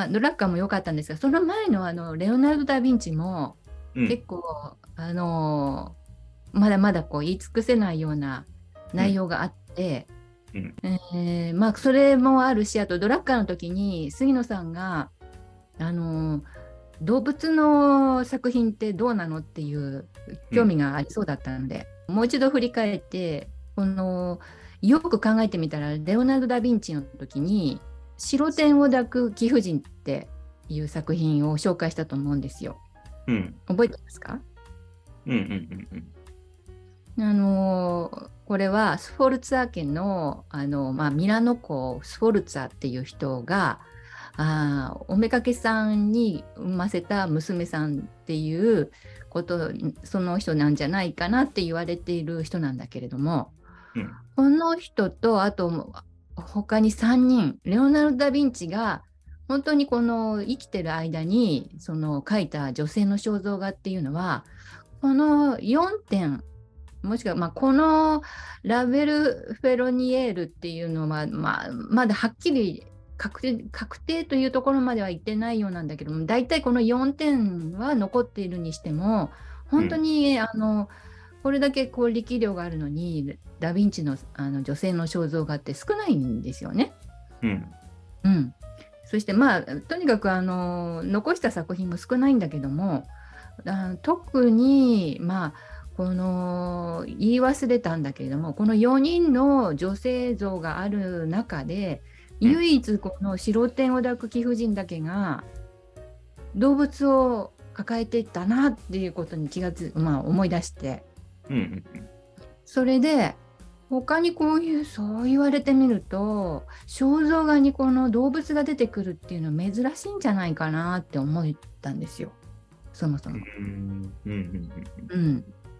まあ、ドラッカーも良かったんですがその前のあのレオナルド・ダ・ヴィンチもうん。結構、あのまだまだこう言い尽くせないような内容があって、うん。えーまあ、それもあるしあとドラッカーの時に杉野さんが、あの動物の作品ってどうなのっていう興味がありそうだったので、もう一度振り返ってこのよく考えてみたらレオナルド・ダ・ヴィンチの時に「白天を抱く貴婦人」っていう作品を紹介したと思うんですよ。うん。覚えてますか？うんうんうんうん。あのこれはスフォルツァ家のあの、まあ、ミラノ公スフォルツァっていう人があーおめかけさんに産ませた娘さんっていうことその人なんじゃないかなって言われている人なんだけれどもうんこの人とあと他に3人レオナルド・ダ・ヴィンチが本当にこの生きてる間にその描いた女性の肖像画っていうのはこの4点もしくはまあこのラベル・フェロニエールっていうのは、まあ、まだはっきり確定確定というところまでは言ってないようなんだけども大体この4点は残っているにしても本当に、あのこれだけこう力量があるのにダ・ヴィンチのあの女性の肖像画って少ないんですよね。うん。うん、そしてまあとにかくあの残した作品も少ないんだけどもあ特にまあこの言い忘れたんだけれどもこの4人の女性像がある中でうん唯一この白天を抱く貴婦人だけが動物を抱えてたなっていうことに気がつ、まあ、思い出してうんうんそれで他にこういうそう言われてみると肖像画にこの動物が出てくるっていうのは珍しいんじゃないかなって思ったんですよ。そもそも。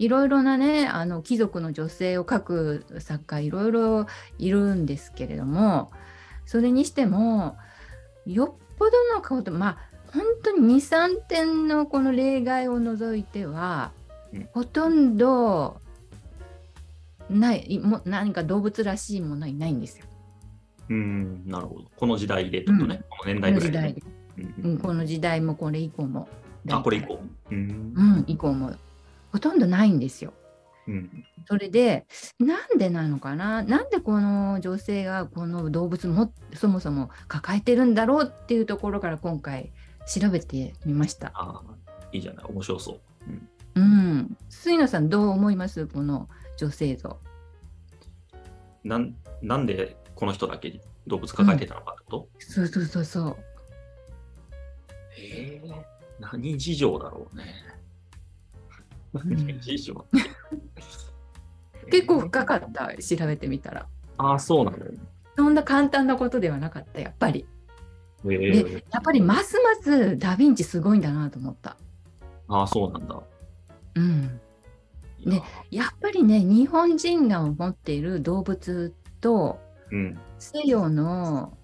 いろいろなねあの貴族の女性を描く作家いろいろいるんですけれどもそれにしてもよっぽどの顔とまあ本当に23点のこの例外を除いては、うんほとんどないも何か動物らしいものはいないんですよ。うん。うんなるほど。この時代でとね。この年代ぐらいでねこの時代うん、この時代もこれ以降も。あ、これ以降。うんうん、以降もほとんどないんですよ。うんそれでなんでなのかな？なんでこの女性がこの動物もそもそも抱えてるんだろうっていうところから今回調べてみました。ああ、いいじゃない。面白そう。うんうん。杉野さんどう思います？この女性像。なんなんでこの人だけ動物抱えてたのかってこと、そうそうそうそう。ええ何事情だろうね。ん何事情？って結構深かった？調べてみたら。ああ、そうなの。そんな簡単なことではなかったやっぱり。ええでやっぱりますますダ・ヴィンチすごいんだなと思った。ああ、そうなんだ。うん。いややっぱりね日本人が持っている動物とうん。西洋の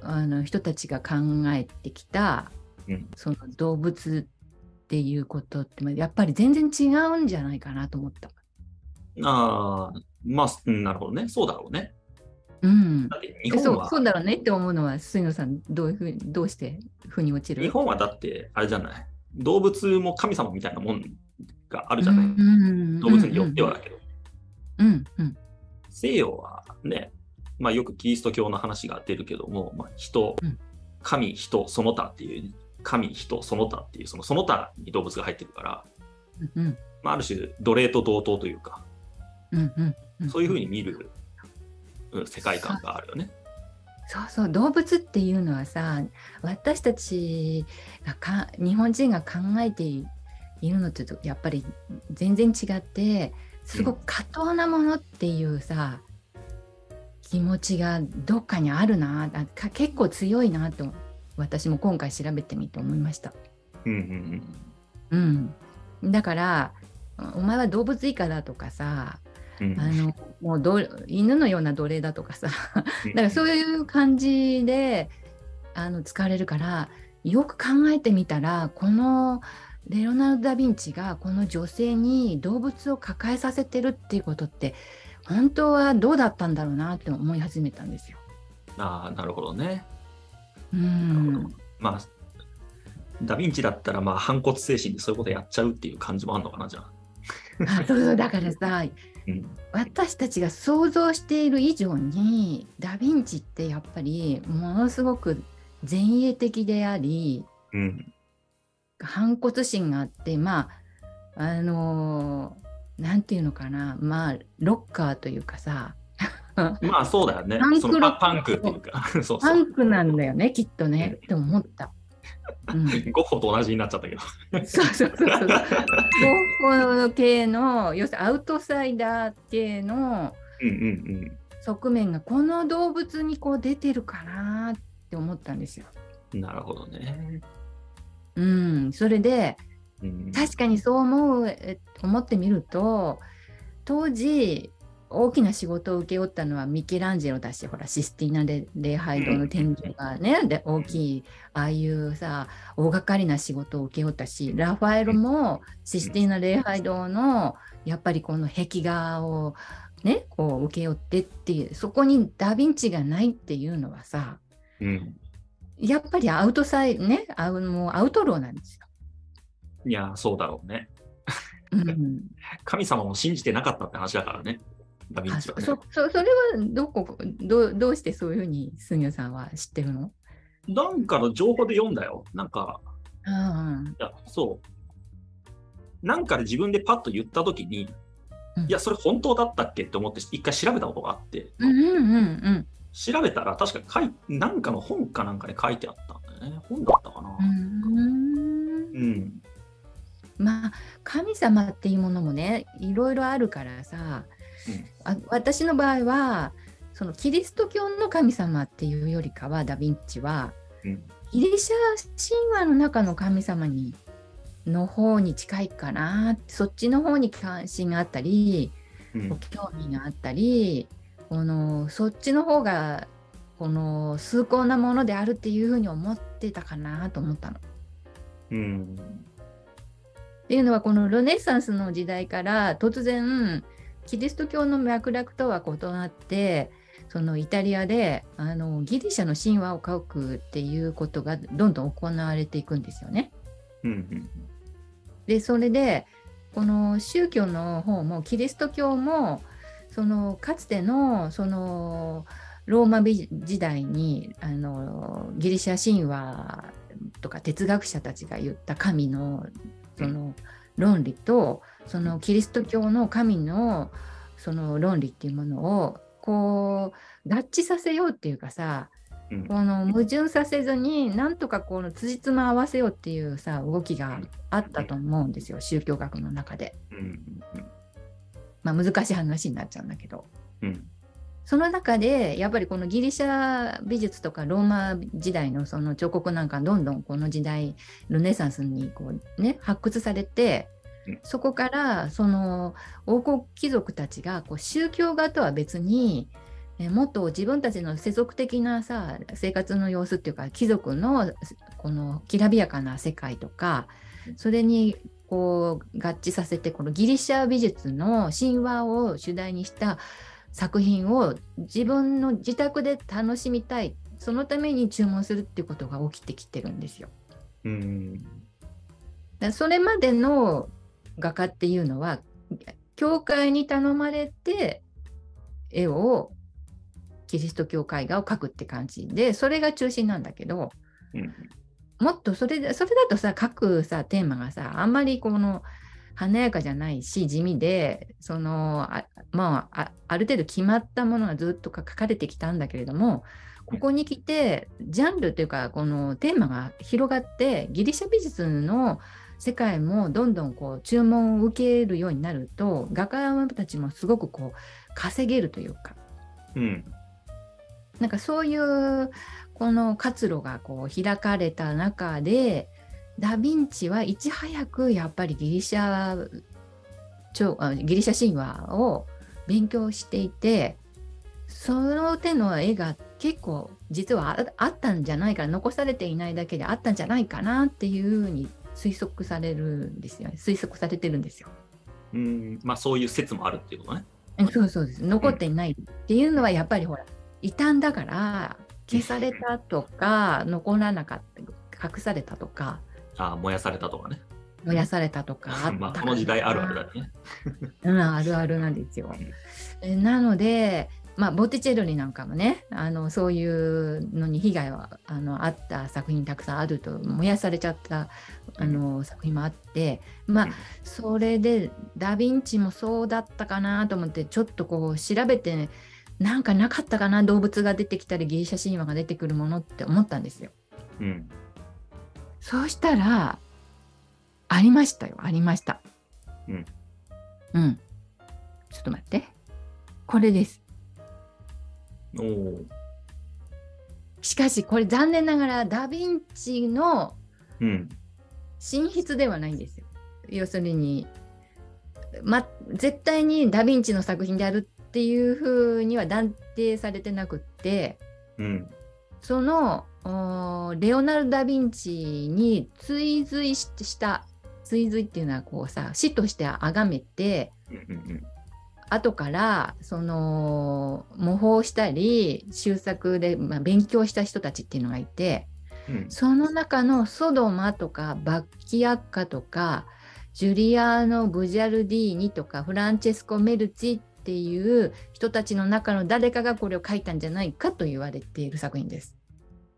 あの人たちが考えてきた、うんその動物っていうことってまあやっぱり全然違うんじゃないかなと思った。ああ、まあ、うんなるほどね。そうだろうね。うん、そうそうだろうねって思うのは杉野さんどういうふうにどうして腑に落ちる？日本はだって、あれじゃない？動物も神様みたいなもんがあるじゃない。うん動物によってはだけど。うんうん。西洋はね、まあよくキリスト教の話が出るけども、まあ、人、うん。神、人、その他っていう、神、人、その他っていう、そのその他に動物が入ってるから、うんうん。まあ、ある種奴隷と同等というか、うんうんうん。そういうふうに見る、うん世界観があるよね。そうそう。動物っていうのはさ私たちがか日本人が考えているのとやっぱり全然違ってすごく過当なものっていうさ、気持ちがどっかにあるなあか結構強いなと私も今回調べてみて思いました。うんうんうん、だからお前は動物以下だとかさうんうん。あのもうど犬のような奴隷だとかさだからそういう感じであの使われるからよく考えてみたらこのレオナルド・ダ・ヴィンチがこの女性に動物を抱えさせてるっていうことって本当はどうだったんだろうなって思い始めたんですよ。ああ、なるほどね。うん、まあ、ダヴィンチだったら、まあ、反骨精神でそういうことやっちゃうっていう感じもあるのかな、じゃあ。あそうそうだからさうん。私たちが想像している以上にダ・ヴィンチってやっぱりものすごく前衛的でありうん。反骨心があってまああのーなんていうのかなまあロッカーというかさまあ、そうだよねパン。クパパンクっていうか、そうそパう。ンクなんだよねきっとねって思った。うん、ゴッホと同じになっちゃったけど。そうそうそうそう。ゴッホ系の要するにアウトサイダー系の側面がこの動物にこう出てるかなって思ったんですよ。うん。なるほどね。うん、それでうん、確かにそう思うえ思ってみると当時大きな仕事を請け負ったのはミケランジェロだしほらシスティーナで礼拝堂の天井がねで大きいああいうさ大掛かりな仕事を請け負ったしラファエロもシスティーナ礼拝堂のやっぱりこの壁画をねこう請け負ってっていうそこにダ・ヴィンチがないっていうのはさうん。やっぱりアウトサイねアウもうアウトローなんですよ。いや、そうだろうね。うん神様も信じてなかったって話だからね。ダヴィンあチは、ね。そそそそれはどこどうどうしてそういうふうに杉谷さんは知ってるの？なんかの情報で読んだよ。なんか、あいや、そう。なんかで自分でパッと言ったときに、うんいや、それ本当だったっけって思って一回調べたことがあって、うんうんうんうん調べたら確か書いなんかの本かなんかに書いてあったんだよね。本だったかな。うんうん。まあ神様っていうものもねいろいろあるからさ、あ私の場合はそのキリスト教の神様っていうよりかはダ・ヴィンチはうん。ギリシャ神話の中の神様にの方に近いかなそっちの方に関心があったりうん。興味があったりこのそっちの方がこの崇高なものであるっていうふうに思ってたかなと思ったの。うん。っていうのはこのルネッサンスの時代から突然キリスト教の脈絡とは異なってそのイタリアであのギリシャの神話を書くっていうことがどんどん行われていくんですよね。うん。でそれでこの宗教の方もキリスト教もそのかつてのそのローマ美時代にあのギリシャ神話とか哲学者たちが言った神のその論理とそのキリスト教の神のその論理っていうものをこう合致させようっていうかさうん。この矛盾させずになんとかこの辻褄合わせようっていうさ動きがあったと思うんですよ宗教学の中で。うん。まあ、難しい話になっちゃうんだけど。うん。その中でやっぱりこのギリシャ美術とかローマ時代のその彫刻なんかどんどんこの時代ルネサンスにこう、ね、発掘されてうんそこからその王国貴族たちがこう宗教画とは別にえもっと自分たちの世俗的なさ生活の様子っていうか貴族のこのきらびやかな世界とかそれにこう合致させてこのギリシャ美術の神話を主題にした作品を自分の自宅で楽しみたいそのために注文するっていうことが起きてきてるんですよ。うん。それまでの画家っていうのは教会に頼まれて絵をキリスト教絵画を描くって感じでそれが中心なんだけどうん。もっとそれでそれだとさ書くさテーマがさあんまりこの華やかじゃないし地味でそのあまああある程度決まったものがずっと書かれてきたんだけれどもここに来てジャンルというかこのテーマが広がってギリシャ美術の世界もどんどんこう注文を受けるようになると画家たちもすごくこう稼げるというかうん。なんかそういうこの活路がこう開かれた中でダ・ヴィンチはいち早くやっぱりギリシャギリシャ神話を勉強していてその手の絵が結構実はああったんじゃないか残されていないだけであったんじゃないかなっていうふうに推測されるんですよね推測されてるんですよ。うん。まあ、そういう説もあるっていうことね。うんそうそうです残っていないっていうのはやっぱりほら異端だから消されたとか残らなかった隠されたとかあ燃やされたとかね。燃やされたとか あったまあ、この時代あるあるだね。うん、あるあるなんですよ。えなので、まあ、ボティチェロリなんかもねあのそういうのに被害はあのあった作品たくさんあると燃やされちゃったあの作品もあってまあそれでダ・ヴィンチもそうだったかなと思ってちょっとこう調べて、なんかなかったかな動物が出てきたりギリシャ神話が出てくるものって思ったんですよ。うん。そうしたらありましたよありました。うん。うん。ちょっと待って。これです。しかしこれ残念ながらダ・ヴィンチのうん。寝室ではないんですよ。要するに、ま、絶対にダ・ヴィンチの作品であるっていうふうには断定されてなくってうん。そのおレオナルド・ダ・ヴィンチに追随しした追随っていうのはこうさ死として崇めてうんうん後からその模倣したり修作で、まあ、勉強した人たちっていうのがいてうん。その中のソドマとかバッキアッカとかジュリアーノ・ブジャルディーニとかフランチェスコ・メルチっていう人たちの中の誰かがこれを書いたんじゃないかと言われている作品です。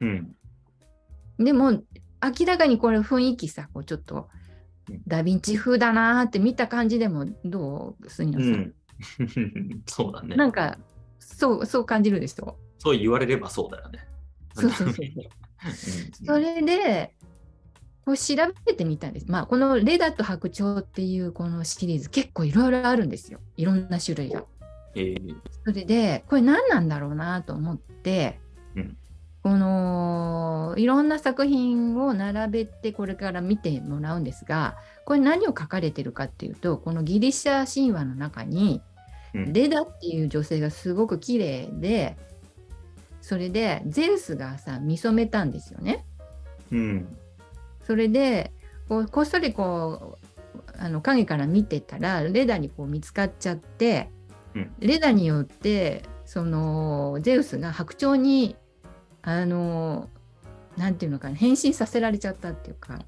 うん。でも明らかにこれ雰囲気さこうちょっとうんダ・ヴィンチ風だなーって見た感じでもどう杉野さん、うん。そうだね。なんかそうそう感じるでしょそう言われればそうだよね。そうそうそうそ れでこう調べてみたんです。まあこの「レダと白鳥」っていうこのシリーズ結構いろいろあるんですよいろんな種類が。えーそれでこれ何なんだろうなと思って、うんこのいろんな作品を並べてこれから見てもらうんですがこれ何を書かれてるかっていうとこのギリシャ神話の中にうんレダっていう女性がすごく綺麗でそれでゼウスがさ見初めたんですよね。うん。それでこうこっそりこうあの影から見てたらレダにこう見つかっちゃって、うんレダによってそのゼウスが白鳥にあのなんていうのかな変身させられちゃったっていうか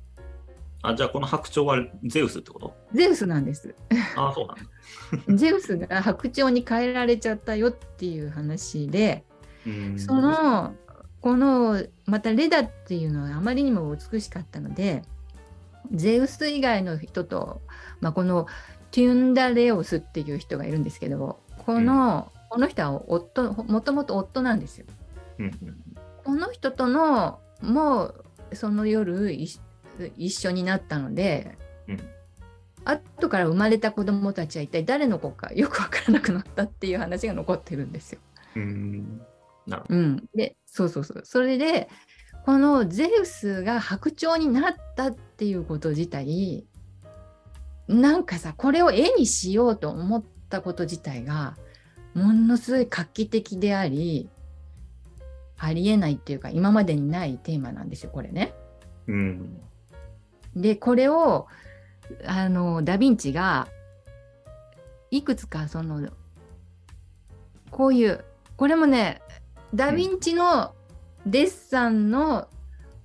あ、じゃあこの白鳥はゼウスってこと？ゼウスなんです。あそうなんだ。ゼウスが白鳥に変えられちゃったよっていう話で、うんそのこのまたレダっていうのはあまりにも美しかったのでゼウス以外の人と、まあ、このテュンダレオスっていう人がいるんですけどこの、この人は夫もともと夫なんですよ。うんこの人とのもうその夜い一緒になったので、うん後から生まれた子供たちは一体誰の子かよく分からなくなったっていう話が残ってるんですよ。うん。うん。なるほうん、でそうそうそうそれでこのゼウスが白鳥になったっていうこと自体なんかさこれを絵にしようと思ったこと自体がものすごい画期的でありありえないっていうか今までにないテーマなんですよこれね。ど。うん。でこれをあのダ・ヴィンチがいくつかそのこういうこれもねダ・ヴィンチのデッサンの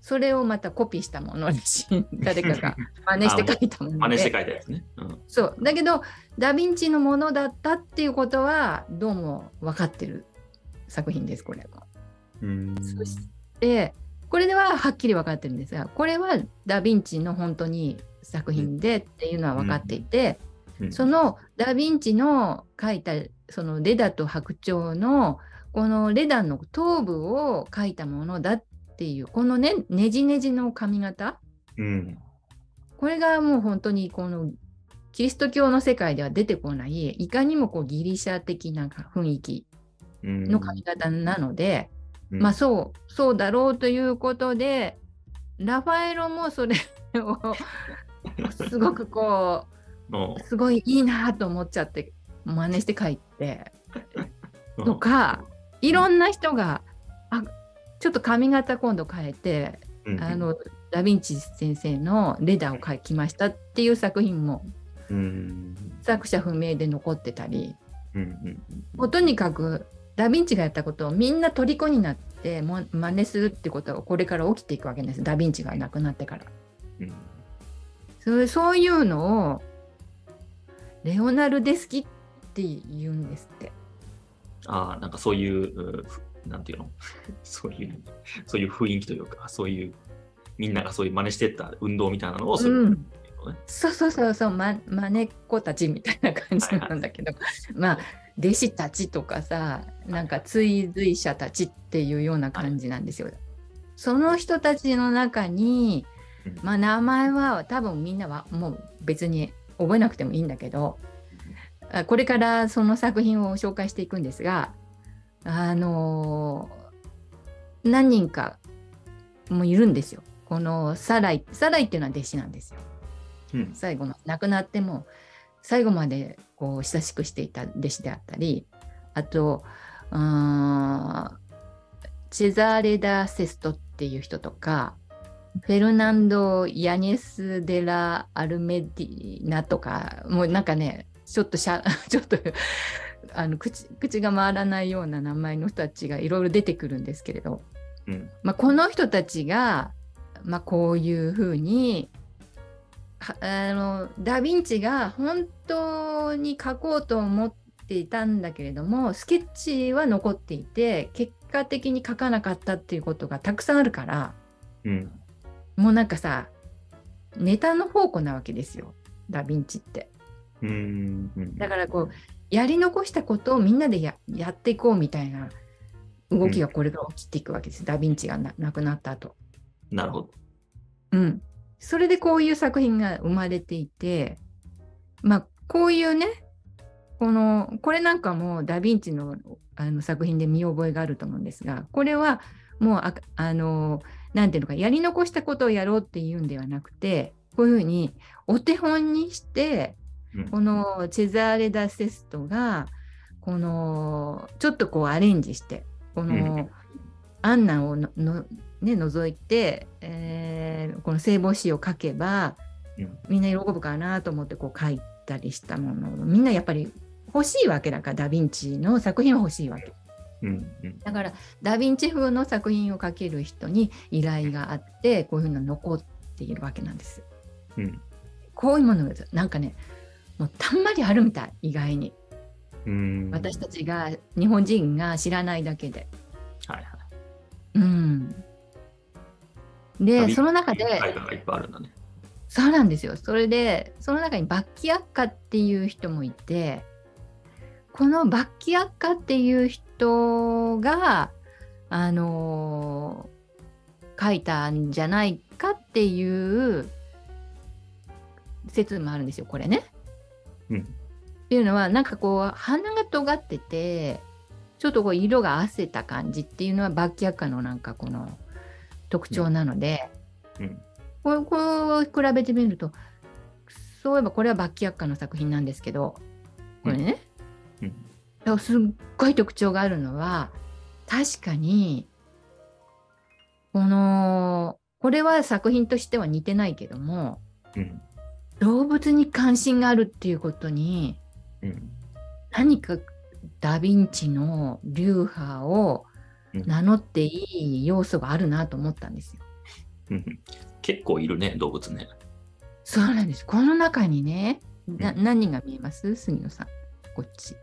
それをまたコピーしたものらしい誰かが真似して書いたもので真似して書いたやつね。うん。そうだけどダ・ヴィンチのものだったっていうことはどうも分かってる作品ですこれは。うん。そしでこれでははっきり分かってるんですがこれはダ・ヴィンチの本当に作品でっていうのは分かっていて、うんそのダ・ヴィンチの描いたそのレダと白鳥のこのレダの頭部を描いたものだっていうこのねねじねじの髪型うん。これがもう本当にこのキリスト教の世界では出てこないいかにもこうギリシャ的な雰囲気うん。の髪型なので、うんまあそうそうだろうということでラファエロもそれをすごくこのう すごいいいなと思っちゃって真似して書いて とかいろんな人があちょっと髪型今度変えて、うんあのダ・ヴィンチ先生のレダーを描きましたっていう作品もうん。作者不明で残ってたりうんうんもうとにかくダ・ヴィンチがやったことをみんな虜になっっても真似するってことがこれから起きていくわけですダ・ヴィンチが亡くなってから。うんそうそういうのをレオナルデスキって言うんですって。ああ、なんかそういう、なんていうの？そういう、そういう雰囲気というか、そういう、みんながそういう真似してった運動みたいなのをする。うのね。そうそうそうそう、ま、真似っ子たちみたいな感じなんだけど、まあ弟子たちとかさなんか追随者たちっていうような感じなんですよ。その人たちの中に、うん。まあ、名前は多分みんなはもう別に覚えなくてもいいんだけど。あこれからその作品を紹介していくんですがあのー何人かもいるんですよ。このサライサライっていうのは弟子なんですよ。うん。最後の亡くなっても最後までこう親しくしていた弟子であったりあとうーんチェザーレ・ダ・セストっていう人とかフェルナンド・ヤネス・デラ・アルメディナとかもうなんかねちょっとしゃ ちょっとあの口口が回らないような名前の人たちがいろいろ出てくるんですけれど、うん。まあ、この人たちが、まあ、こういうふうにはあのダ・ヴィンチが本当に書こうと思っていたんだけれどもスケッチは残っていて結果的に書かなかったっていうことがたくさんあるからうん。もうなんかさネタの宝庫なわけですよダ・ヴィンチって。うん。うんだからこうやり残したことをみんなでややっていこうみたいな動きがこれから起きていくわけです、ダ・ヴィンチがな亡くなった後。なるほど。うん、それでこういう作品が生まれていてまあこういうねこのこれなんかもダ・ヴィンチのあの作品で見覚えがあると思うんですがこれはもうああのなんていうのかやり残したことをやろうっていうんではなくてこういうふうにお手本にしてうんこのチェザーレ・ダ・セストがこのちょっとこうアレンジしてこの、うんアンナをのの、ね、除いて、えーこの聖母詩を書けばうんみんな喜ぶかなと思ってこう書いたりしたものをみんなやっぱり欲しいわけだからダ・ヴィンチの作品は欲しいわけうん。うん。だからダ・ヴィンチ風の作品を書ける人に依頼があってこういうふうな残っているわけなんです。うん。こういうものがなんかねもうたんまりあるみたい意外にうん。私たちが日本人が知らないだけで。はいはい。うん、でその中で。そうなんですよそれでその中にバッキアッカっていう人もいてこのバッキアッカっていう人があのー書いたんじゃないかっていう説もあるんですよこれね。うん。っていうのはなんかこう鼻が尖っててちょっとこう色が褪せた感じっていうのはバッキアッカのなんかこの特徴なので、うん。こうこう比べてみるとそういえばこれはバッキアッカの作品なんですけどこれね、うん。だからすっごい特徴があるのは確かにこのこれは作品としては似てないけどもうん。動物に関心があるっていうことにうん。何かダ・ヴィンチの流派をうん名乗っていい要素があるなと思ったんですよ。うん。結構いるね、動物ね。そうなんです。この中にね、なうん何人が見えます？杉野さん。こっち。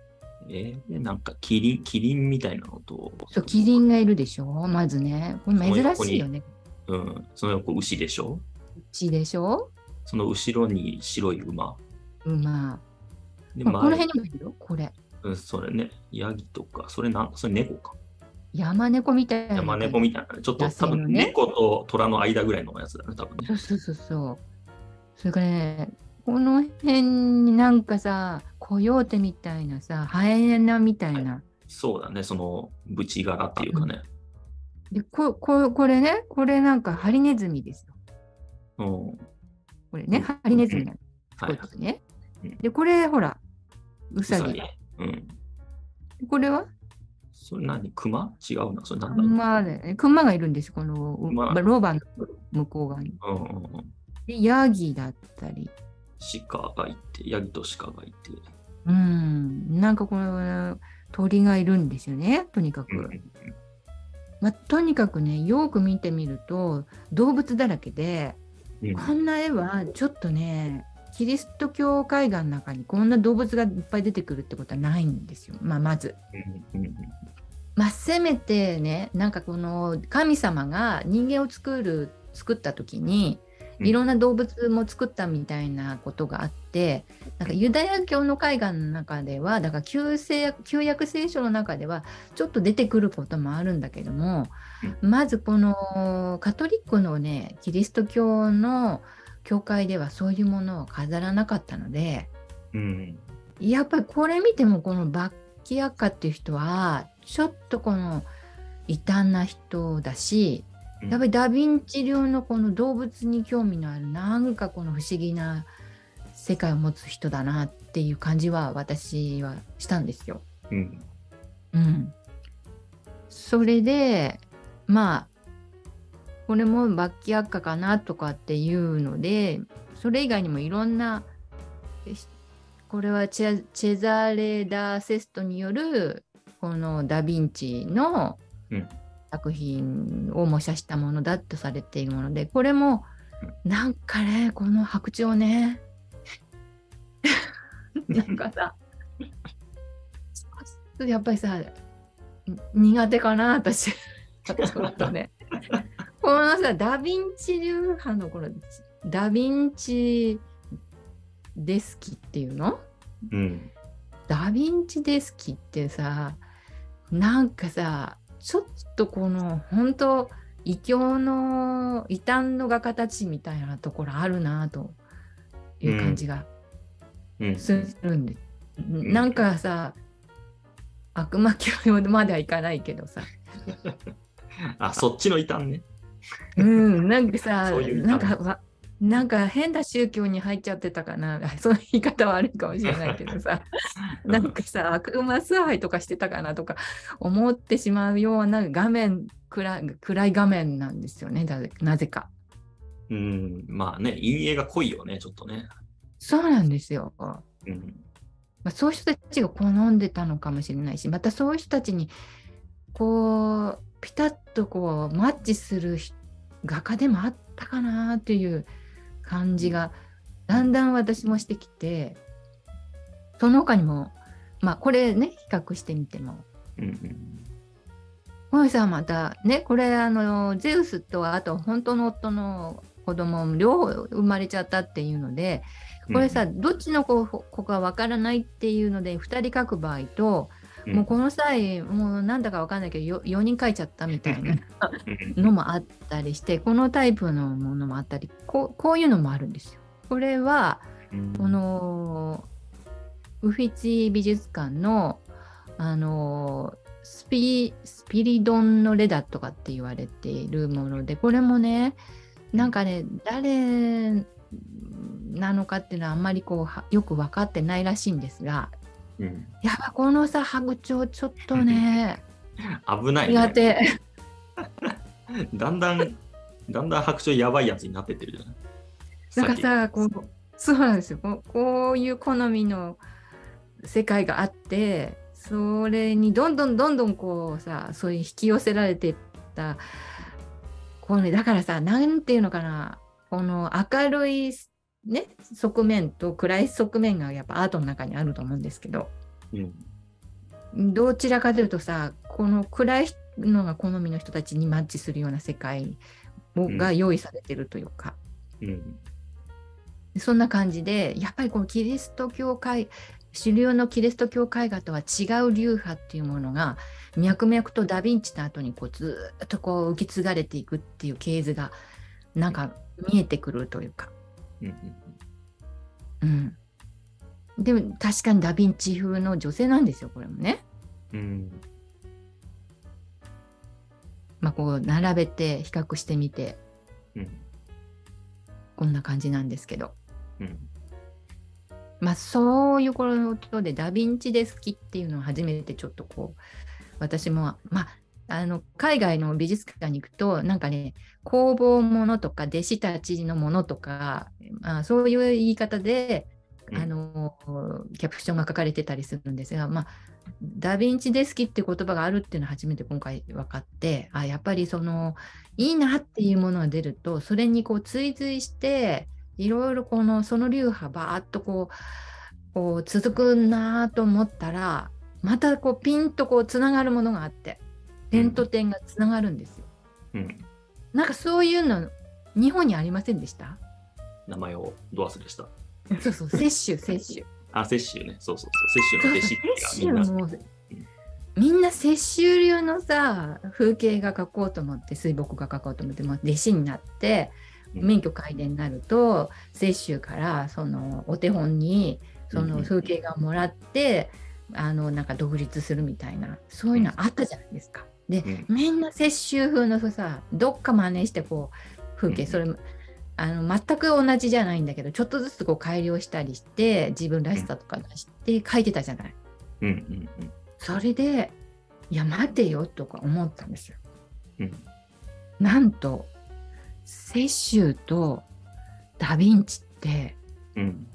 えー、なんかキリン、キリンみたいなのと、そう、キリンがいるでしょ？まずね。これ珍しいよね。うん、その横牛でしょ？こっちでしょ？その後ろに白い馬。馬。で、まあ、この前辺にもいるよ。これ。うん、それね、ヤギとか、それなん、それ猫か。山猫みたいな。山猫みたいな。ちょっと野多分猫と虎の間ぐらいのやつだね、多分ねそ。うそうそうそう。それからね、この辺になんかさ、コヨーテみたいなさ、ハエナみたいな。そうだね、その、ブチ柄っていうかね。でこここれね、これなんかハリネズミですよ。うん。これね、うんハリネズミなの。はいこっちねうん。で、これほら、ウうサギ。うん。これは？それ何？熊？違うな。それなんだろう。熊ね、熊がいるんですよ、このう熊ロバの向こう側に。うんうんうん。で、ヤギだったり。鹿がいて、ヤギと鹿がいて。うん、なんかこの鳥がいるんですよね、とにかく。うんまあ、とにかくねよく見てみると動物だらけで、うん。こんな絵はちょっとねキリスト教絵画の中にこんな動物がいっぱい出てくるってことはないんですよ、まあ、まず。まあ、せめてねなんかこの神様が人間を作る作った時にうん。いろんな動物も作ったみたいなことがあってなんかユダヤ教の絵画の中ではだから旧聖旧約聖書の中ではちょっと出てくることもあるんだけどもまずこのカトリックのねキリスト教の教会ではそういうものを飾らなかったのでうん。やっぱりこれ見てもこのバッキアッカっていう人はちょっとこの異端な人だしうん。やっぱりダ・ヴィンチ流のこの動物に興味のあるなんかこの不思議な世界を持つ人だなっていう感じは私はしたんですよ。うん。うん、それでまあこれもバッキアッカかなとかっていうのでそれ以外にもいろんなこれはチェチェザーレ・ダー・セストによるこのダ・ヴィンチのうん。作品を模写したものだとされているものでこれもなんかねこの白鳥ね。なんかさやっぱりさ苦手かな私ちょっとね。このさダ・ヴィンチ流派のこのダ・ヴィンチデスキっていうの？うん。ダ・ヴィンチデスキってさなんかさちょっとこの本当異教の異端の画家たちみたいなところあるなという感じがうん。するんで。す。なんかさ悪魔教まではいかないけどさ あそっちの異端ね。うんなんかさそういうなんかわなんか変な宗教に入っちゃってたかな そういう言い方は悪いかもしれないけどさ なんかさ悪魔崇拝とかしてたかなとか思ってしまうような画面暗い暗い画面なんですよねだなぜか。うん、まあね、陰影が濃いよね、ちょっとね。そうなんですよ。うん。まあ、そういう人たちが好んでたのかもしれないしまたそういう人たちにこうピタッとこうマッチするひ画家でもあったかなっていう感じがだんだん私もしてきてその他にもまあこれね比較してみても。うんうん。もえさんまたねこれあのゼウスとあと本当の夫の子供両方生まれちゃったっていうのでこれさ、どっちの子子かわからないっていうので2人書く場合と、うん。もうこの際もうなんだかわかんないけどよ4人書いちゃったみたいなうん。のもあったりしてこのタイプのものもあったりこうこういうのもあるんですよ。これはうん。このウフィチ美術館のあのスピスピリドンのレダとかって言われているものでこれもねなんかね誰なのかっていうのはあんまりこうはよく分かってないらしいんですがうん。やっぱこのさ白鳥ちょっとね。危ない、苦ね。手。だんだん、だんだん白鳥やばいやつになってってるじゃない。なんかささこうそうなんですよ。こうこういう好みの世界があってそれにどんどんどんどんこうさそういう引き寄せられていったこうねだからさなんていうのかな。この明るいね側面と暗い側面がやっぱアートの中にあると思うんですけどうんどちらかというとさこの暗いのが好みの人たちにマッチするような世界をうんが用意されてるというか。うんそんな感じで、やっぱりこのキリスト教会、主流のキリスト教絵画とは違う流派っていうものが、脈々とダ・ヴィンチの後にこうずーっとこう受け継がれていくっていう系図が、なんか見えてくるというか。うんうん。でも確かにダ・ヴィンチ風の女性なんですよ、これもね。うんまあこう並べて比較してみて、うんこんな感じなんですけど。うんまあそういうことでダ・ヴィンチデスキっていうのを初めてちょっとこう私もまああの海外の美術館に行くとなんかね工房ものとか弟子たちのものとか、まあ、そういう言い方で、うん。あのキャプションが書かれてたりするんですが、まあ、ダヴィンチデスキって言葉があるっていうのは初めて今回分かってあやっぱりそのいいなっていうものが出るとそれにこう追随していろいろこのその流派バーッとこうこう続くなと思ったらまたこうピンとこうつながるものがあって点と点がつながるんですよ。うん。なんかそういうの日本にありませんでした？名前をド忘れした。そうそう摂取摂取。あ、摂取ね。そうそうそう。摂取の弟子っていうか、みんな。みんな摂取流のさ風景が描こうと思って水墨画描こうと思って、まあ、弟子になってうん免許改伝になると雪舟からそのお手本にその風景画をもらって、あのなんか独立するみたいなそういうのあったじゃないですか。で、うん。みんな雪舟風のさどっか真似してこう風景、うん。それあの全く同じじゃないんだけどちょっとずつこう改良したりして自分らしさとか出して描いてたじゃない。うんうんうん。それでいや待てよとか思ったんですよ。うん。なんと雪舟とダ・ヴィンチってうん。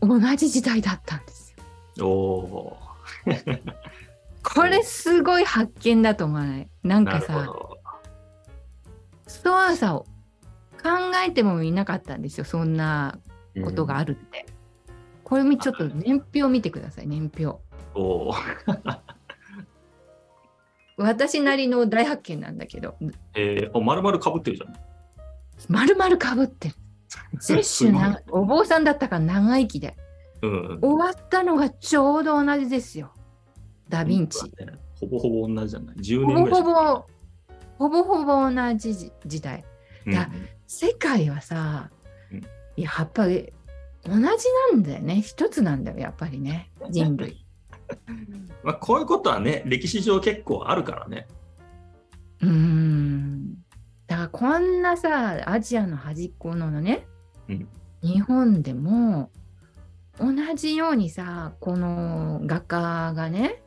同じ時代だったんですよ。おお これすごい発見だと思わない？なんかさど。そうさ考えてもいなかったんですよそんなことがあるって。これみちょっと年表見てください年表。私なりの大発見なんだけどえー、あ、丸々かぶってるじゃん。丸々かぶってる。雪舟なお坊さんだったから長生きで。うんうん。終わったのがちょうど同じですよ。ダ・ヴィンチ。ねほぼほぼ同じじゃない？10ほぼほ年ぐらいしかぼ、ほぼほぼ同じ時時代。うんだ世界はさうん、やっぱり同じなんだよね。一つなんだよ、やっぱりね。人類。まあ、こういうことはね、歴史上結構あるからね。うーん。だからこんなさ、アジアの端っこのね、うん日本でも同じようにさ、この画家がね、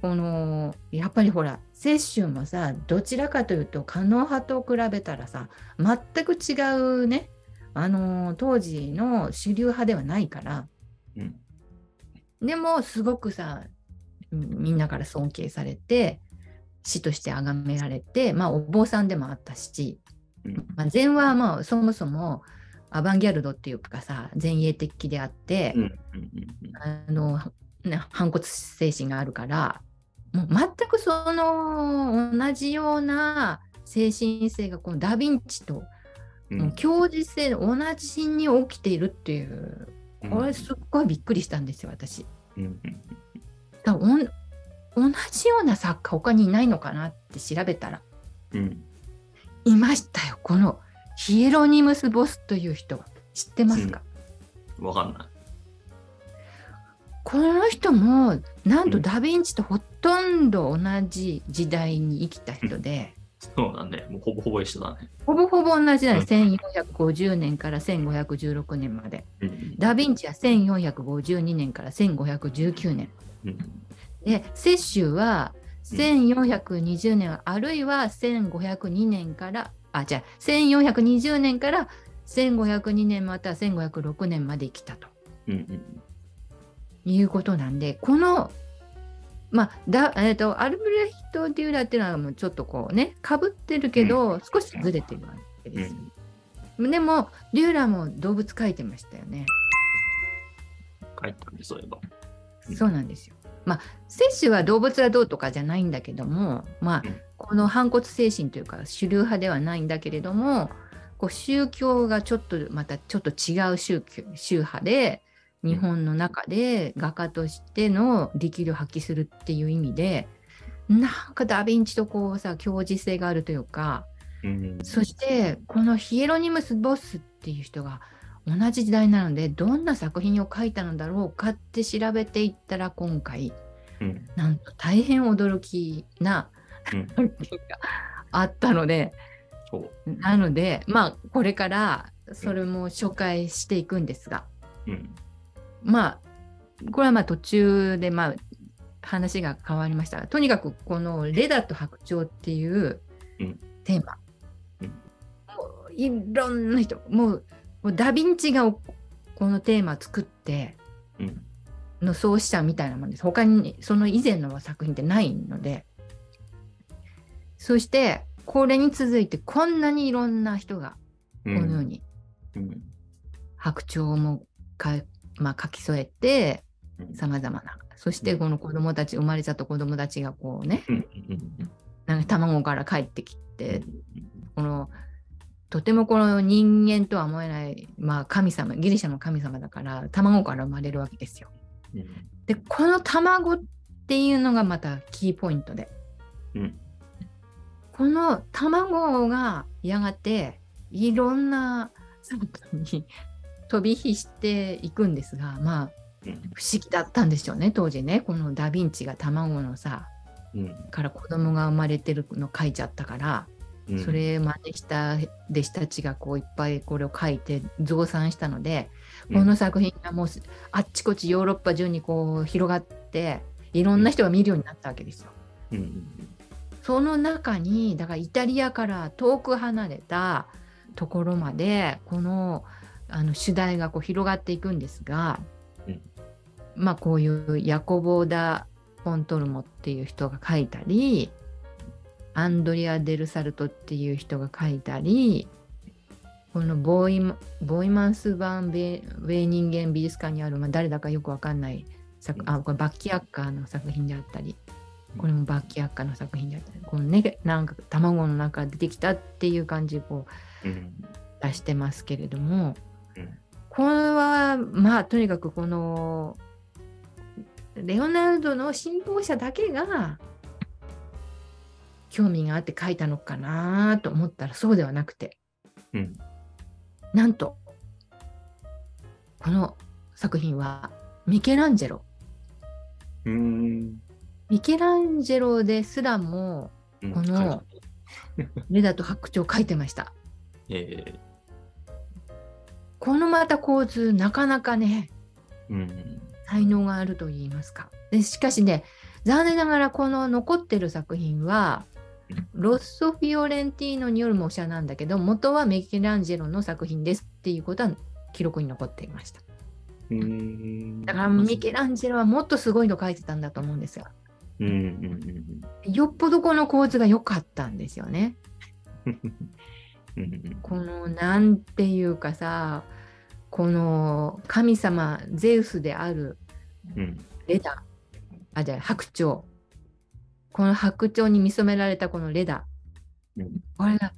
このやっぱりほら、雪舟もさ、どちらかというと、狩野派と比べたらさ、全く違うね、あの当時の主流派ではないから、うん。でもすごくさうんみんなから尊敬されて師として崇められてまあお坊さんでもあったし、うん。まあ、禅はまあそもそもアバンギャルドっていうかさ前衛的であって、うんうんうん。あのね反骨精神があるからもう全くその同じような精神性がこのダ・ヴィンチとうん。もう共時性同じに起きているっていう。うん。これすっごいびっくりしたんですよ私。うん。うんだおん同じような作家他にいないのかなって調べたら。うん。いましたよこのヒエロニムス・ボスという人知ってますか、わかんない。この人もなんとうん。ダ・ヴィンチとほとんど同じ時代に生きた人で、そうだね。もうほぼほぼ一緒だね。ほぼほぼ同じだね。うん。1450年から1516年まで。うん。ダ・ヴィンチは1452年から1519年。うん。で雪舟はうん。1420年、あるいは1502年からあじゃあ1420年から1502年または1506年まで生きたと。うんうんいうことなんでこのまあだ、えー、とアルブレヒト・デューラっていうのはもうちょっとこうねかぶってるけど、少しずれてるわけですよ。でもデューラも動物描いてましたよね。書いたんで、そういえば。うんそうなんですよ。まあ摂取は動物はどうとかじゃないんだけどもまあうんこの反骨精神というか主流派ではないんだけれどもこう宗教がちょっとまたちょっと違う宗教宗派で日本の中で画家としての力量を発揮するっていう意味でなんかダ・ヴィンチとこうさ共時性があるというかうん。そしてこのヒエロニムス・ボスっていう人が同じ時代なのでどんな作品を描いたのだろうかって調べていったら今回うん。なんと大変驚きなうん。があったので。なのでまあこれからそれも紹介していくんですが。うんまあこれはまあ途中でまあ話が変わりましたがとにかくこの「レダと白鳥」っていううん。テーマ、うん。もういろんな人もうもうダ・ヴィンチがこのテーマを作ってうん。の創始者みたいなもんです。他にその以前の作品ってないので。そして、これに続いてこんなにいろんな人がうこのようんにうん。白鳥もか、まあ、書き添えてうん。さまざまな。そしてこの子供たち、生まれちゃった子供たちがこうね、なんか卵から帰ってきて、うんこのとてもこの人間とは思えない、まあ、神様ギリシャの神様だから卵から生まれるわけですよ。うん。でこの卵っていうのがまたキーポイントで。うん。この卵がやがていろんなサンプルに飛び火していくんですがまあうん。不思議だったんでしょうね当時ね。このダ・ヴィンチが卵のさうん。から子供が生まれてるの書いちゃったから、うん。それ真似した弟子たちがこういっぱいこれを書いて増産したので、この作品がもうすあっちこっちヨーロッパ中にこう広がっていろんな人が見るようになったわけですよ。うん。うん。その中にだからイタリアから遠く離れたところまでこのあの主題がこう広がっていくんですが、うん。まあこういうヤコボーダ・ポントルモっていう人が書いたりアンドリア・デル・サルトっていう人が書いたりこのボーイマボーイマンス・バン・ベウェイ人間美術館にある、まあ、誰だかよくわかんない作あこれバッキアッカーの作品であったりこれもバッキアッカーの作品であったりこのねなんか卵の中出てきたっていう感じを出してますけれども、うんこれはまあとにかくこのレオナルドの信奉者だけが興味があって書いたのかなと思ったらそうではなくて。うん。なんとこの作品はミケランジェロ。うん。ミケランジェロですらもうん。この レダと白鳥を書いてました。えこのまた構図なかなかねーうん才能があると言いますか。でしかしね残念ながらこの残ってる作品はロッソ・フィオレンティーノによる模写なんだけど元はミケランジェロの作品ですっていうことは記録に残っていました。うんだからミケランジェロはもっとすごいの書いてたんだと思うんですよ。うんうんうんよっぽどこの構図が良かったんですよね。うんうんこのなんていうかさこの神様ゼウスであるうんレダ。あじゃあ白鳥。この白鳥に見初められたこのレダ。うん。これが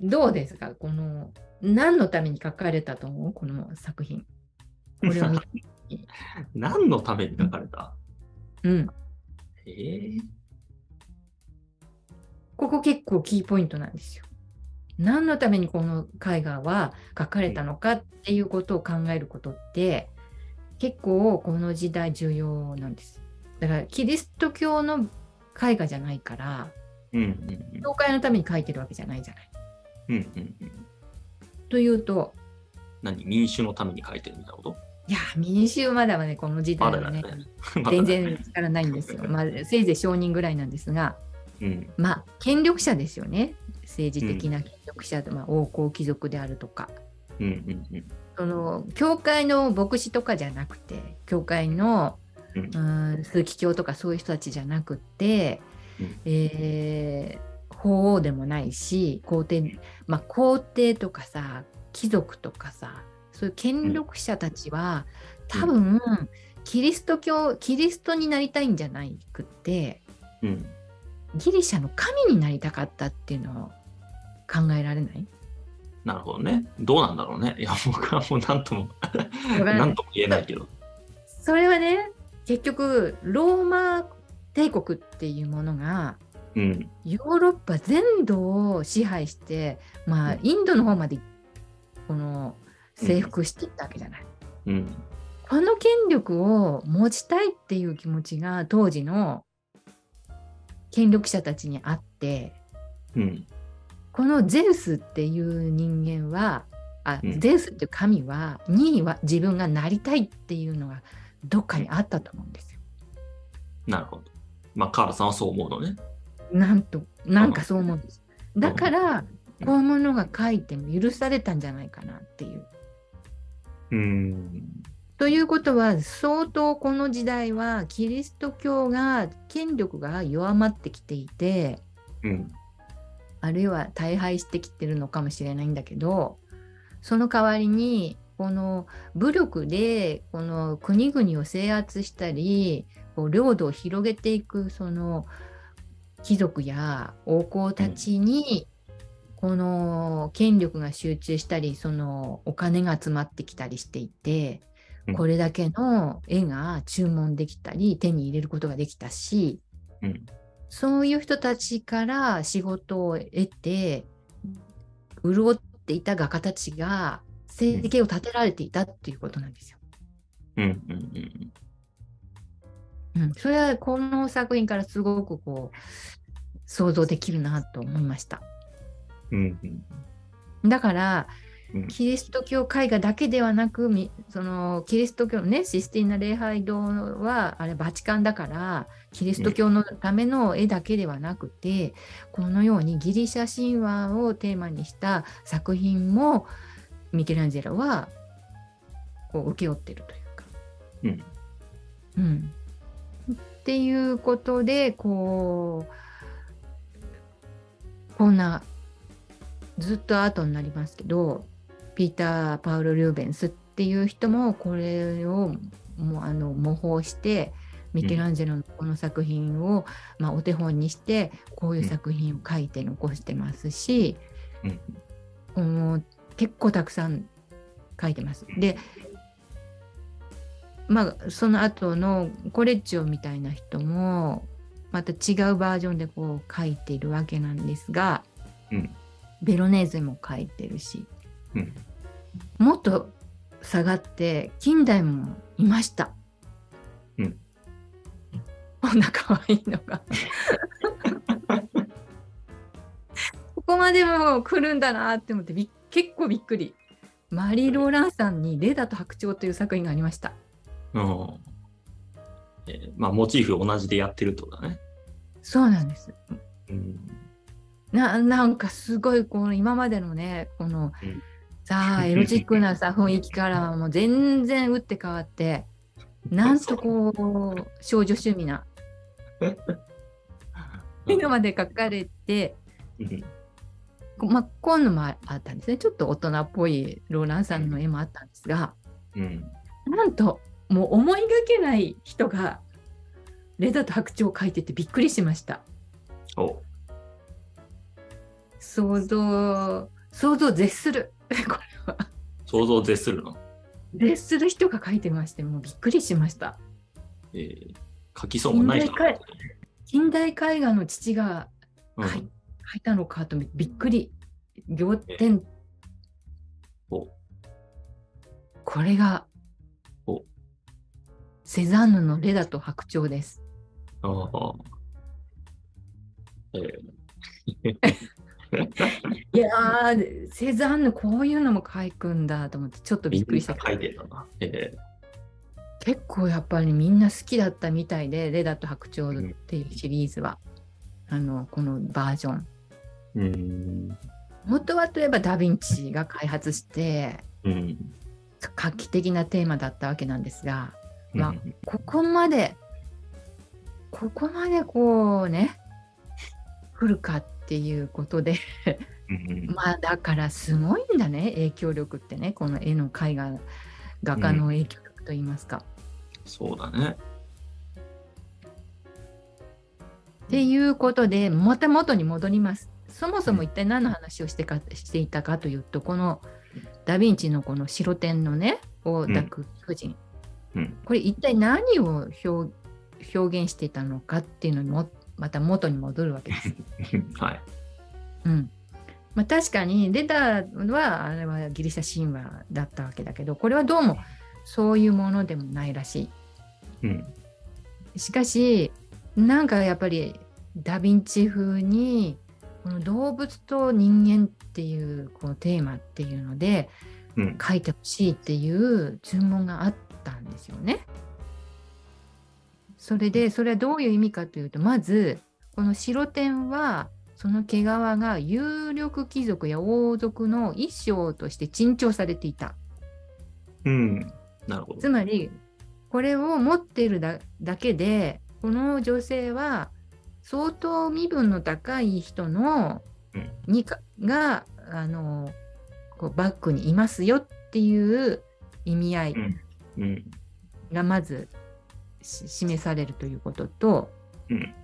どうですか？この何のために書かれたと思う？この作品。これを見て。何のために書かれた？うん。えー。ここ結構キーポイントなんですよ何のためにこの絵画は書かれたのかっていうことを考えることって結構この時代重要なんです。だからキリスト教の絵画じゃないからうんうんうん。教会のために書いてるわけじゃないじゃない。うんうんうん。というと何？民主のために書いてるみたいなこと？いや民衆まだはねこの時代はねまね。全然力ないんですよ、まあ、せいぜい証人ぐらいなんですがうん。まあ権力者ですよね政治的な権力者で、まあ、王侯貴族であるとか。うんうんうん。その教会の牧師とかじゃなくて教会のうん。うん枢機卿とかそういう人たちじゃなくて、うん。えー法王でもないし皇帝まあ皇帝とかさ貴族とかさそういう権力者たちは、多分キリスト教キリストになりたいんじゃなくってうん。ギリシャの神になりたかったっていうのを考えられない？なるほどね。どうなんだろうね。いや、僕はもう何とも、何とも言えないけど。それはね結局ローマ帝国っていうものがうん。ヨーロッパ全土を支配してまあうんインドの方までこの征服していったわけじゃない。うん。この権力を持ちたいっていう気持ちが当時の権力者たちにあってうん。このゼウスっていう人間はあ、うんゼウスっていう神はには自分がなりたいっていうのがどっかにあったと思うんですよ。なるほど。まあ、カーラさんはそう思うのね。なんとなんかそう思うんです。んだからうんこういうものが書いても許されたんじゃないかなっていう。うん。ということは相当この時代はキリスト教が権力が弱まってきていて、うん。あるいは大敗してきてるのかもしれないんだけどその代わりにこの武力でこの国々を制圧したりこう領土を広げていくその貴族や王公たちにこの権力が集中したりそのお金が集まってきたりしていてうんこれだけの絵が注文できたり手に入れることができたしうん。そういう人たちから仕事を得て、潤っていた画家たちが生計を立てられていたっていうことなんですよ。うん。うん。うん。うん、それはこの作品からすごくこう想像できるなと思いました。うん。うん。だからうんキリスト教絵画だけではなくみそのキリスト教のねシスティーナ礼拝堂はあれバチカンだからキリスト教のための絵だけではなくて、このようにギリシャ神話をテーマにした作品もミケランジェロはこう請け負ってるというか。うん。うん、っていうことでこうこんなずっと後になりますけどピーター・パウロ・リューベンスっていう人もこれをもうあの模倣してミケランジェロのこの作品を、まあ、お手本にしてこういう作品を書いて残してますし、うん。結構たくさん書いてます。でまあその後のコレッチョみたいな人もまた違うバージョンでこう書いているわけなんですがうん。ベロネーゼも書いてるしうん。もっと下がって近代もいました。うん。こんな可愛いのが。ここまでも来るんだなって思ってびっ結構びっくり。マリー・ローランさんに「レダと白鳥」という作品がありました。うん。えーまあ、モチーフ同じでやってるってことだね。そうなんです。うん。ななんかすごいこの今までのねこの、うん さあエロチックなさ雰囲気からはもう全然打って変わってなんとこう少女趣味な 今まで書かれて、まあ、今のもあったんですねちょっと大人っぽいローランさんの絵もあったんですがうん。なんともう思いがけない人がレダと白鳥を描いててびっくりしました。お想像想像を絶する これは。想像を絶するの？絶する人が書いてましてもうびっくりしました。えー、書きそうもない人近代絵画の父がうん。はい書いたのかとびっくり。仰天。お。これがお。セザンヌのレダと白鳥です。ああ。え いやーセザンヌこういうのも書くんだと思ってちょっとー、びっくりした書いてたな。え結構やっぱりみんな好きだったみたいで「レダと白鳥」っていうシリーズは、あのこのバージョンー、うん。元はといえばダ・ヴィンチが開発してうん。画期的なテーマだったわけなんですがまあうんここまでここまでこうね来るかっていうことでうん まあだからすごいんだね影響力ってねこの絵の絵画画家の影響力といいますか。そうだね。っていうことでまた元に戻ります。そもそも一体何の話をしてかしていたかというとこのダ・ヴィンチのこの白点のねを抱く巨人、うん。これ一体何を表表現していたのかっていうのにもまた元に戻るわけです。はい。うんまあ、確かにレダーはあれはギリシャ神話だったわけだけどこれはどうもそういうものでもないらしうん。い。しかしなんかやっぱりダ・ヴィンチ風にこの動物と人間っていうこのテーマっていうのでうん。書いてほしいっていう注文があったんですよね。それでそれはどういう意味かというとまずこの白点はその毛皮が有力貴族や王族の一生として珍重されていた。うん。なるほどつ。まりこれを持っているだだけでこの女性は相当身分の高い人のうんにかがあのこうバックにいますよっていう意味合い。がまずし示されるということとうん。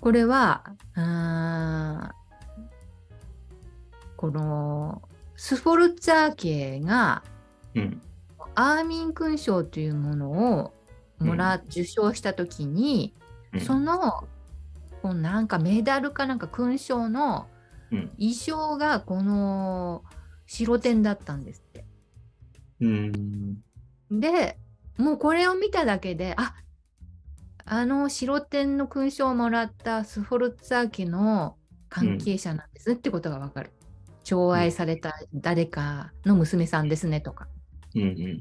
これはあーこのスフォルツァー家がうん。アーミン勲章というものをもら、受賞した時に、うんそのこうなんかメダルかなんか勲章のうん。衣装がこの白点だったんですって。うん。でもうこれを見ただけでああの白点の勲章をもらったスフォルツァー家の関係者なんですねってことがわかる。寵愛された誰かの娘さんですねとか。うん。うん。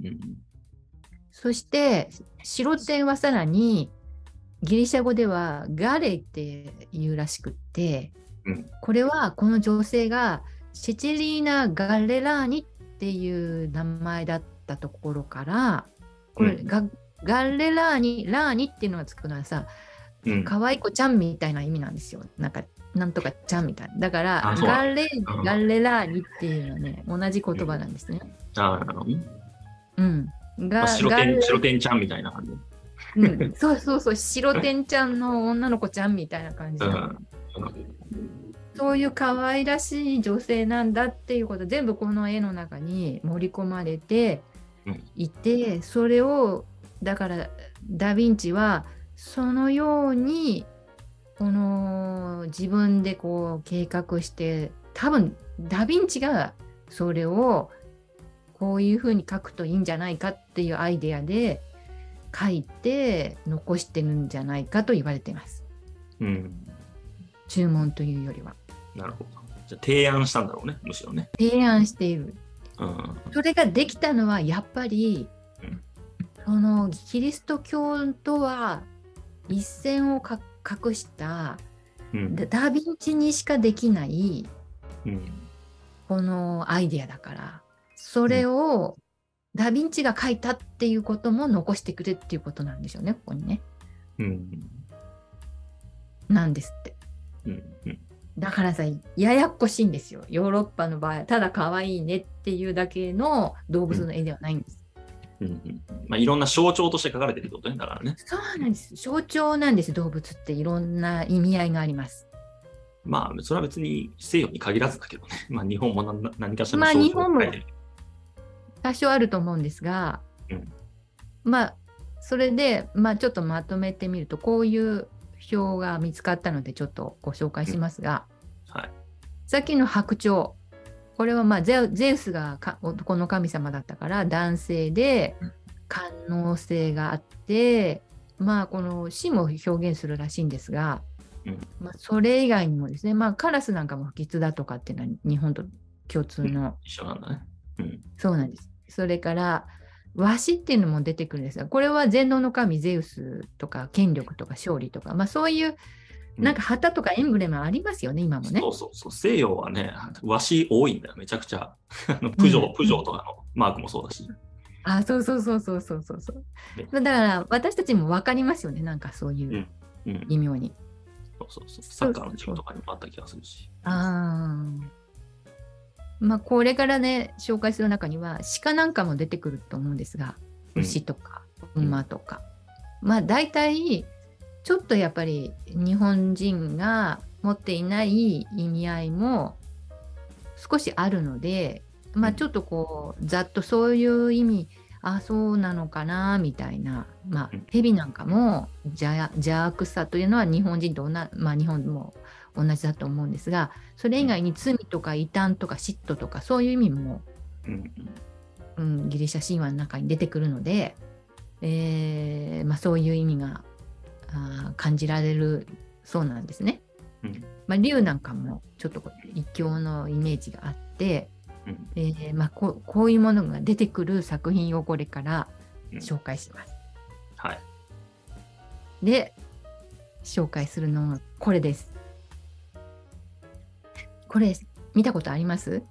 そして白点はさらにギリシャ語ではガレイっていうらしくって、うんこれはこの女性がシチリーナ・ガレラーニっていう名前だったところからこれ、うん。ガガレラーニラーニっていうのがつくのはさうん。可愛い子ちゃんみたいな意味なんですよ。なんかなんとかちゃんみたいな。だからガレうんガレラーニっていうのはね同じ言葉なんですね。ああ、なるほどね。うん、がまあ白ガレ点、白点ちゃんみたいな感じ。うん、そうそうそう、白天ちゃんの女の子ちゃんみたいな感じうん。そういう可愛らしい女性なんだっていうこと全部この絵の中に盛り込まれてうんいて、それをだからダ・ヴィンチはそのようにこの自分でこう計画して多分ダ・ヴィンチがそれをこういうふうに書くといいんじゃないかっていうアイデアで書いて残してるんじゃないかと言われています。うん。注文というよりは。なるほど。じゃあ提案したんだろうね、むしろね。提案している。うん。それができたのはやっぱり、うんそのキリスト教とは一線をか画したうん。ダダヴィンチにしかできないうん。このアイデアだからそれをダヴィンチが書いたっていうことも残してくれっていうことなんでしょうねここにね。うん。なんですって。うん。うん。だからさややっこしいんですよヨーロッパの場合ただ可愛いねっていうだけの動物の絵ではないんです。うんうんまあ、いろんな象徴として書かれてるってことね、だからね。そうなんです象徴なんです動物っていろんな意味合いがあります。まあ、それは別に西洋に限らずだけどね。まあ、日本も何何かしらのまあ象徴日本もを書いてる。多少あると思うんですが、うんまあそれで、まあ、ちょっとまとめてみるとこういう表が見つかったのでちょっとご紹介しますが、はい。さっきの白鳥これはまあゼウスがか男の神様だったから男性でうん官能性があってまあこの死も表現するらしいんですが、うんまあ、それ以外にもですねまあカラスなんかも不吉だとかっていうのは日本と共通の一緒なんだね。うん。そうなんです。それから、和紙っていうのも出てくるんですが、これは全能の神ゼウスとか権力とか勝利とか、まあそういうなんか旗とかエンブレムありますよね、今もねそ。うそうそう。西洋はね、和紙多いんだよ、めちゃくちゃ。プジョー、うんプジョーとかのマークもそうだし。あ、そうそうそうそうそうそうそうね。だから私たちも分かりますよね、なんかそういううん。微妙に。そうそうそう。サッカーの授業とかにもあった気がするし。ああ。まあこれからね、紹介する中には鹿なんかも出てくると思うんですが、うん。牛とか馬とか。まあ大体ちょっとやっぱり日本人が持っていない意味合いも少しあるので、まあちょっとこうざっとそういう意味あそうなのかなみたいな、まあうん、蛇なんかも邪邪悪さというのは日本人と同じ、まあ、日本も同じだと思うんですがそれ以外に罪とか異端とか嫉妬とかそういう意味も、うん。うん、ギリシャ神話の中に出てくるので、えーまあ、そういう意味があー感じられるそうなんですね。うん。まあ、竜なんかもちょっとこう異教のイメージがあって、うん。えーまあ、こうこういうものが出てくる作品をこれからうん紹介します。はい。で紹介するのがこれです。これ見たことあります？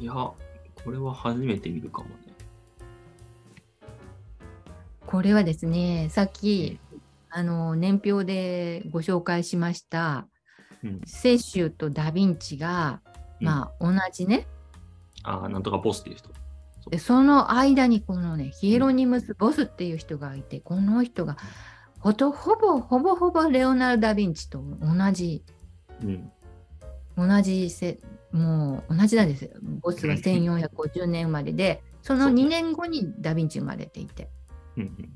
いや、ここれは初めて見るかもね。これはですね、さっき、あの、年表でご紹介しました、うん。雪舟とダ・ヴィンチが、うんまあ、同じね、ああ、なんとかボスっていう人。でその間にこのね、ヒエロニムス・ボスっていう人がいて、この人がほとほぼほぼほぼレオナルド・ダ・ヴィンチと同じ、うん。同じせ、もう同じなんですよ。ボスは1450年生まれで、その2年後にダ・ヴィンチ生まれていて。うん。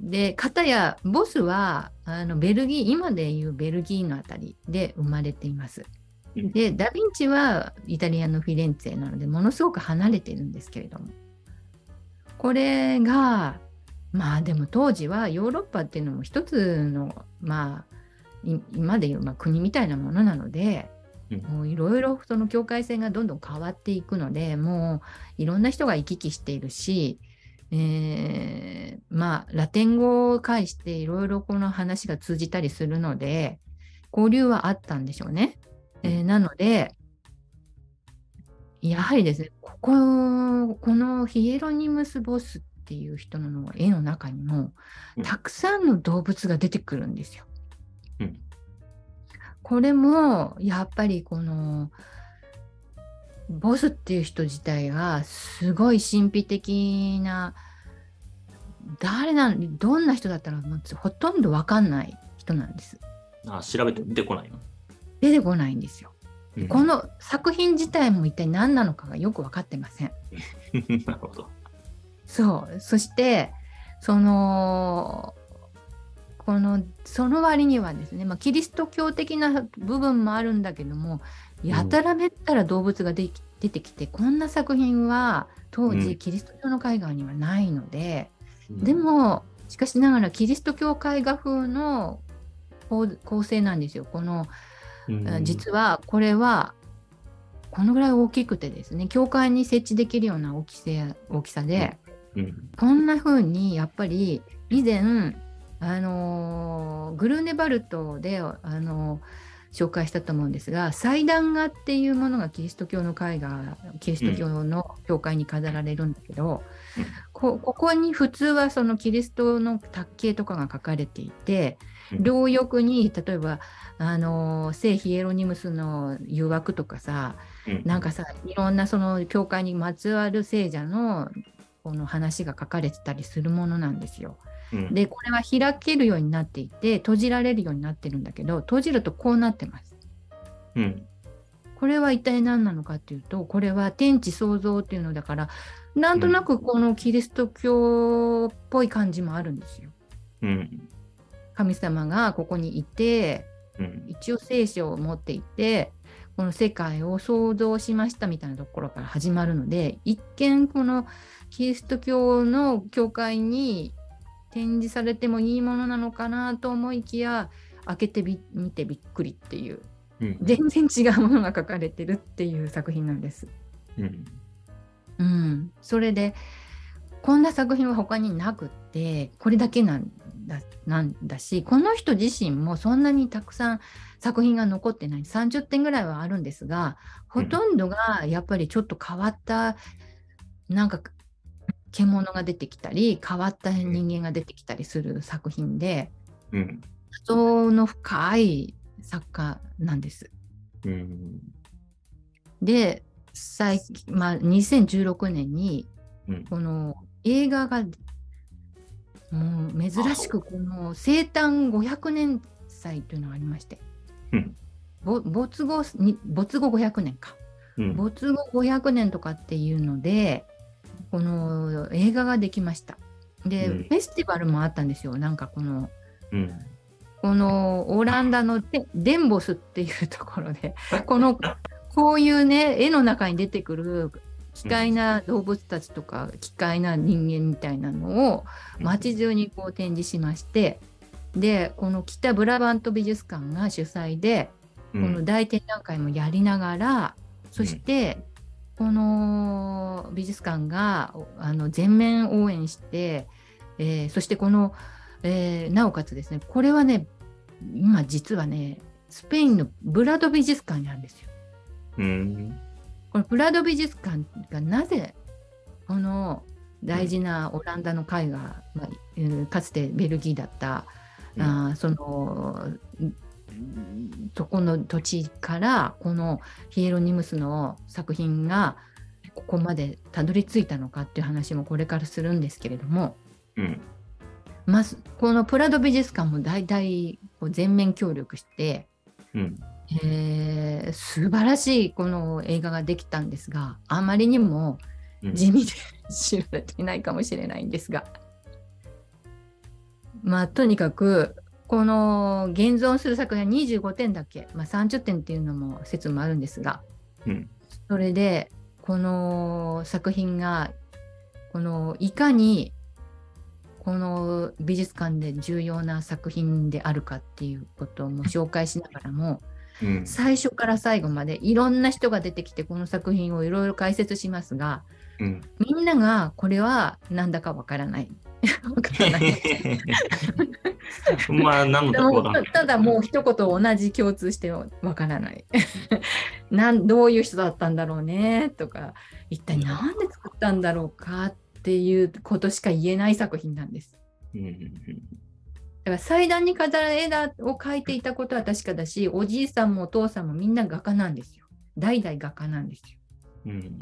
で、かたやボスはあのベルギー、今でいうベルギーのあたりで生まれています。うんで、ダ・ヴィンチはイタリアのフィレンツェなので、ものすごく離れているんですけれども。これが、まあでも当時はヨーロッパっていうのも一つの、まあ、い今でいう、まあ、国みたいなものなので、うんもういろいろその境界線がどんどん変わっていくので、もういろんな人が行き来しているし、えーまあラテン語を介していろいろこの話が通じたりするので、交流はあったんでしょうね。えーなので、やはりですね、ここ、このヒエロニムス・ボスっていう人の絵の中にもう、んたくさんの動物が出てくるんですよ。うんこれも、やっぱりこの、ボスっていう人自体がすごい神秘的な、誰なん、どんな人だったらほとんどわかんない人なんです。あ調べても出てこないの？出てこないんですよ。うんこの作品自体も一体何なのかがよく分かってません。なるほど。そう。そして、その、この、その割にはですね、まあ、キリスト教的な部分もあるんだけども、やたらめったら動物ができ出てきて、こんな作品は当うん。時キリスト教の絵画にはないので、うん。で、も、しかしながらキリスト教絵画風の構構成なんですよ。この、うん。実はこれはこのぐらい大きくてですね教会に設置できるような大きさ大きさで、うん。こんな風にやっぱり以前あのーグルーネバルトで、あのー紹介したと思うんですが祭壇画っていうものがキリスト教の絵画キリスト教の教会に飾られるんだけど、うん。こここに普通はそのキリストの卓形とかが書かれていて、うん。両翼に例えばあの聖ヒエロニムスの誘惑とかさうん。なんかさいろんなその教会にまつわる聖者のこの話が書かれてたりするものなんですよ。うんでこれは開けるようになっていて閉じられるようになってるんだけど閉じるとこうなってます。うんこれは一体何なのかっていうとこれは天地創造っていうのだからなんとなくこのキリスト教っぽい感じもあるんですよ。うん神様がここにいてうん一応聖書を持っていてこの世界を創造しましたみたいなところから始まるので一見このキリスト教の教会に展示されてもいいものなのかなと思いきや開けてみ見てびっくりっていう。うん。全然違うものが書かれてるっていう作品なんです。うん。うん、それでこんな作品は他になくってこれだけなんだなんだしこの人自身もそんなにたくさん作品が残ってない。30点ぐらいはあるんですがほとんどがやっぱりちょっと変わったなんか獣が出てきたり変わった人間が出てきたりする作品でうん。人の深い作家なんです。うん。で最近、まあ、2016年にうん。この映画がもう珍しくこの生誕500年祭というのがありまして、うん。ぼ没後に没後500年か。うん。没後500年とかっていうのでこの映画ができました。で、うん。フェスティバルもあったんですよ。なんかこのうん。このオランダのデデンボスっていうところで このこういうね絵の中に出てくる奇怪な動物たちとか奇怪な人間みたいなのを街中にこう展示しましてでこの北ブラバント美術館が主催でここの大展覧会もやりながらそしてこの美術館がおあの全面応援して、えーそしてこの、えーなおかつですねこれはね今実はねスペインのブラド美術館にあるんですよ。うんこのプラド美術館がなぜこの大事なオランダの絵画、まあ、かつてベルギーだった、うん、あそのそこの土地からこのヒエロニムスの作品がここまでたどり着いたのかっていう話もこれからするんですけれども、うん、まずこのプラド美術館も大体全面協力して、うん、えー、素晴らしいこの映画ができたんですがあまりにも地味で知られていないかもしれないんですが、まあとにかくこの現存する作品は25点だけ、まあ、30点っていうのも説もあるんですが、うん、それでこの作品がこのいかにこの美術館で重要な作品であるかっていうことも紹介しながらも、うん、最初から最後までいろんな人が出てきてこの作品をいろいろ解説しますが、うん、みんながこれは何だかわからない。わからないまあ、何のこただもう一言同じ共通してわからない なんどういう人だったんだろうねとか一体何で作ったんだろうかっていうことしか言えない作品なんです。だから祭壇に飾る絵だを描いていたことは確かだしおじいさんもお父さんもみんな画家なんですよ。代々画家なんですよ。うん、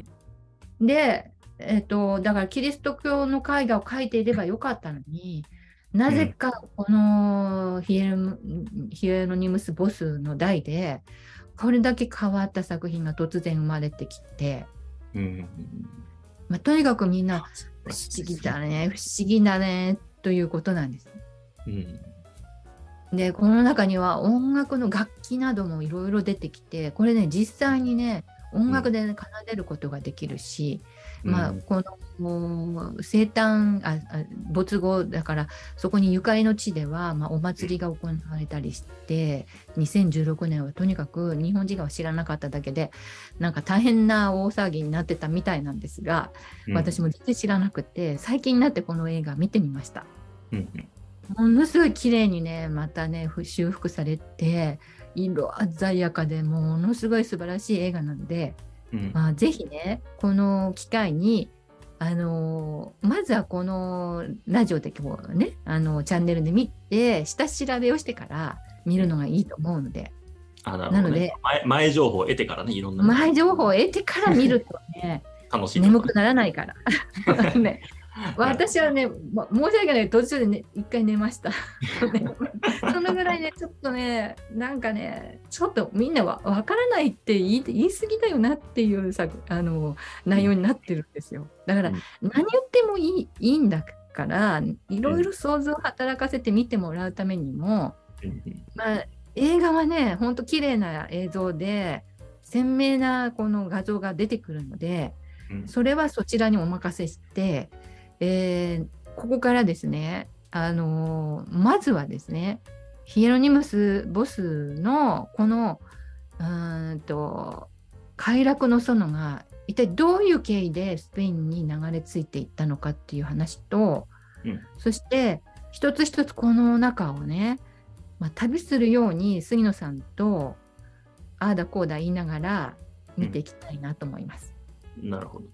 で、えーと、だからキリスト教の絵画を描いていればよかったのになぜかこのヒエロヒエロニムス・ボスの代でこれだけ変わった作品が突然生まれてきて、うん。まあ、とにかくみんな不思議だね、不思議だね、ということなんです。うん、で、この中には音楽の楽器などもいろいろ出てきて、これね、実際にね、音楽で、ね、奏でることができるし、うん、まあ、この生誕あ没後だからそこにゆかりの地では、まあ、お祭りが行われたりして2016年はとにかく日本人が知らなかっただけでなんか大変な大騒ぎになってたみたいなんですが、うん、私も全然知らなくて最近になってこの映画見てみました。うんものすごい綺麗にねまたね修復されて色鮮やかでものすごい素晴らしい映画なので、うん、まあ、ぜひねこの機会にあのまずはこのラジオでこうねあのチャンネルで見て下調べをしてから見るのがいいと思うので。あな、ね、ので前前情報を得てからねいろんな前情報を得てから見るとね 楽しい眠くならないから。ね 私はね、ま、申し訳ない。途中でね一回寝ました。そのぐらいねちょっとねなんかねちょっとみんなは分からないって言い言い過ぎだよなっていうさあの内容になってるんですよ。だから、何言ってもいいいいんだからいろいろ想像を働かせて見てもらうためにも、まあ映画はねほんと綺麗な映像で鮮明なこの画像が出てくるので、それはそちらにお任せしてえー、ここからですね、あのー、まずはですね、ヒエロニムス・ボスのこのうんと快楽の園が一体どういう経緯でスペインに流れ着いていったのかっていう話と、うん、そして一つ一つこの中をね、まあ、旅するように杉野さんとああだこうだ言いながら見ていきたいなと思います。うん、なるほど。